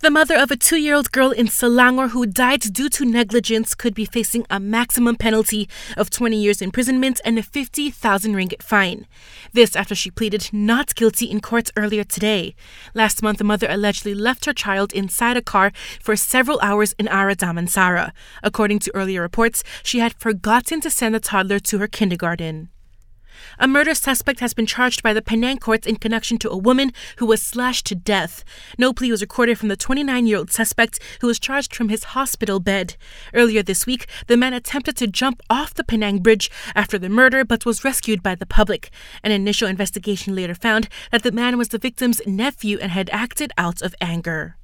The mother of a two year old girl in Selangor who died due to negligence could be facing a maximum penalty of 20 years imprisonment and a 50,000 ringgit fine. This after she pleaded not guilty in court earlier today. Last month, the mother allegedly left her child inside a car for several hours in Ara Damansara. According to earlier reports, she had forgotten to send the toddler to her kindergarten. A murder suspect has been charged by the Penang courts in connection to a woman who was slashed to death. No plea was recorded from the 29 year old suspect who was charged from his hospital bed. Earlier this week, the man attempted to jump off the Penang Bridge after the murder but was rescued by the public. An initial investigation later found that the man was the victim's nephew and had acted out of anger.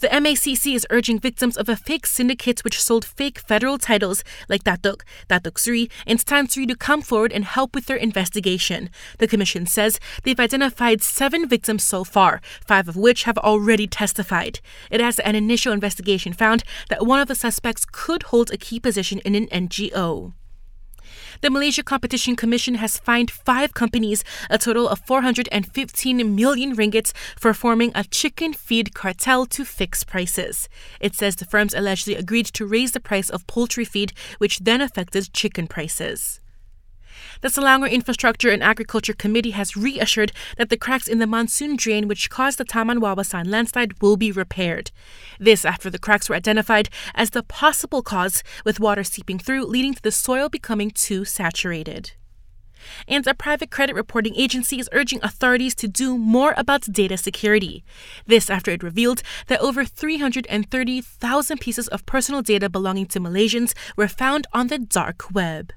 The MACC is urging victims of a fake syndicate which sold fake federal titles like Datuk, Datuk Sri, and Tan Sri to come forward and help with their investigation. The Commission says they've identified seven victims so far, five of which have already testified. It has an initial investigation found that one of the suspects could hold a key position in an NGO. The Malaysia Competition Commission has fined five companies a total of 415 million ringgit for forming a chicken feed cartel to fix prices. It says the firms allegedly agreed to raise the price of poultry feed, which then affected chicken prices. The Selangor Infrastructure and Agriculture Committee has reassured that the cracks in the monsoon drain which caused the Taman Wawasan landslide will be repaired. This after the cracks were identified as the possible cause, with water seeping through, leading to the soil becoming too saturated. And a private credit reporting agency is urging authorities to do more about data security. This after it revealed that over 330,000 pieces of personal data belonging to Malaysians were found on the dark web.